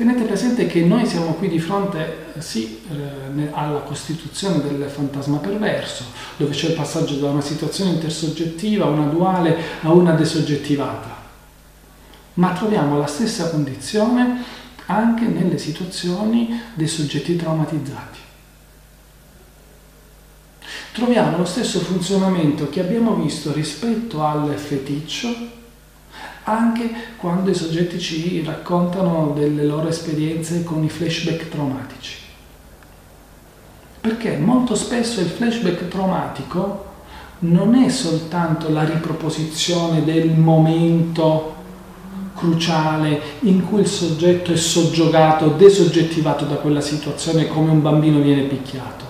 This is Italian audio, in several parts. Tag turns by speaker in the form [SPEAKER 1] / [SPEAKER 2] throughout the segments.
[SPEAKER 1] Tenete presente che noi siamo qui di fronte sì, eh, alla costituzione del fantasma perverso, dove c'è il passaggio da una situazione intersoggettiva, una duale, a una desoggettivata. Ma troviamo la stessa condizione anche nelle situazioni dei soggetti traumatizzati. Troviamo lo stesso funzionamento che abbiamo visto rispetto al feticcio anche quando i soggetti ci raccontano delle loro esperienze con i flashback traumatici. Perché molto spesso il flashback traumatico non è soltanto la riproposizione del momento cruciale in cui il soggetto è soggiogato, desoggettivato da quella situazione come un bambino viene picchiato.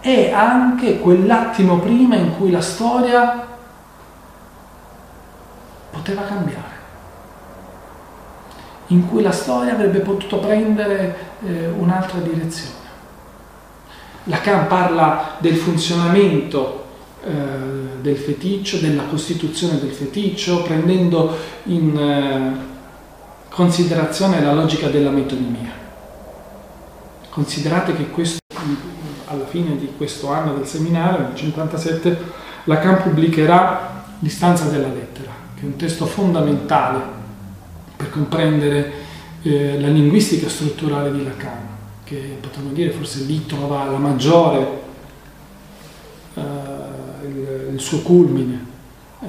[SPEAKER 1] È anche quell'attimo prima in cui la storia poteva cambiare, in cui la storia avrebbe potuto prendere eh, un'altra direzione. Lacan parla del funzionamento eh, del feticcio, della costituzione del feticcio, prendendo in eh, considerazione la logica della metonimia. Considerate che questo, alla fine di questo anno del seminario, nel 1957, Lacan pubblicherà l'istanza della lettera che è un testo fondamentale per comprendere eh, la linguistica strutturale di Lacan, che potremmo dire forse lì trova la maggiore, eh, il, il, suo culmine, eh,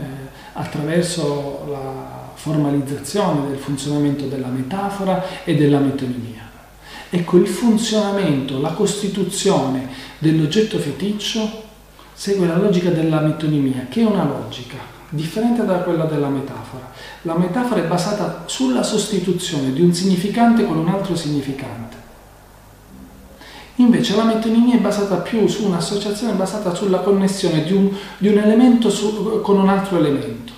[SPEAKER 1] attraverso la formalizzazione del funzionamento della metafora e della metonimia. Ecco, il funzionamento, la costituzione dell'oggetto feticcio segue la logica della metonimia, che è una logica differente da quella della metafora. La metafora è basata sulla sostituzione di un significante con un altro significante. Invece la metonimia è basata più su un'associazione basata sulla connessione di un, di un elemento su, con un altro elemento.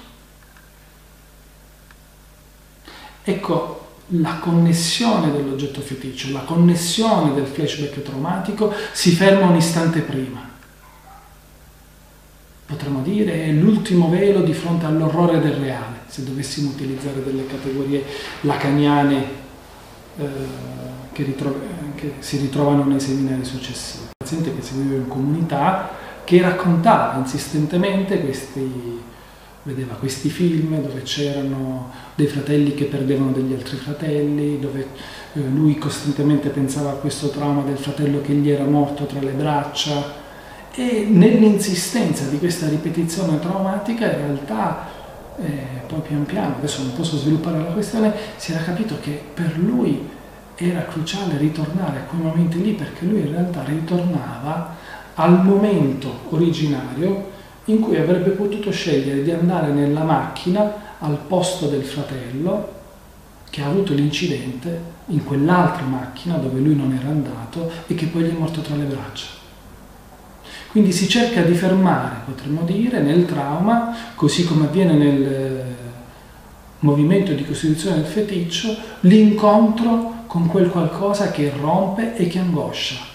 [SPEAKER 1] Ecco, la connessione dell'oggetto feticcio, la connessione del flashback traumatico si ferma un istante prima potremmo dire, è l'ultimo velo di fronte all'orrore del reale, se dovessimo utilizzare delle categorie lacaniane eh, che, ritrov- che, si ritrovano nei seminari successivi. Un paziente che seguiva in comunità, che raccontava insistentemente questi, vedeva questi film dove c'erano dei fratelli che perdevano degli altri fratelli, dove eh, lui costantemente pensava a questo trauma del fratello che gli era morto tra le braccia, e nell'insistenza di questa ripetizione traumatica in realtà eh, poi pian piano, adesso non posso sviluppare la questione, si era capito che per lui era cruciale ritornare a quei momenti lì perché lui in realtà ritornava al momento originario in cui avrebbe potuto scegliere di andare nella macchina al posto del fratello che ha avuto l'incidente in quell'altra macchina dove lui non era andato e che poi gli è morto tra le braccia. Quindi si cerca di fermare, potremmo dire, nel trauma, così come avviene nel eh, movimento di costituzione del feticcio, l'incontro con quel qualcosa che rompe e che angoscia.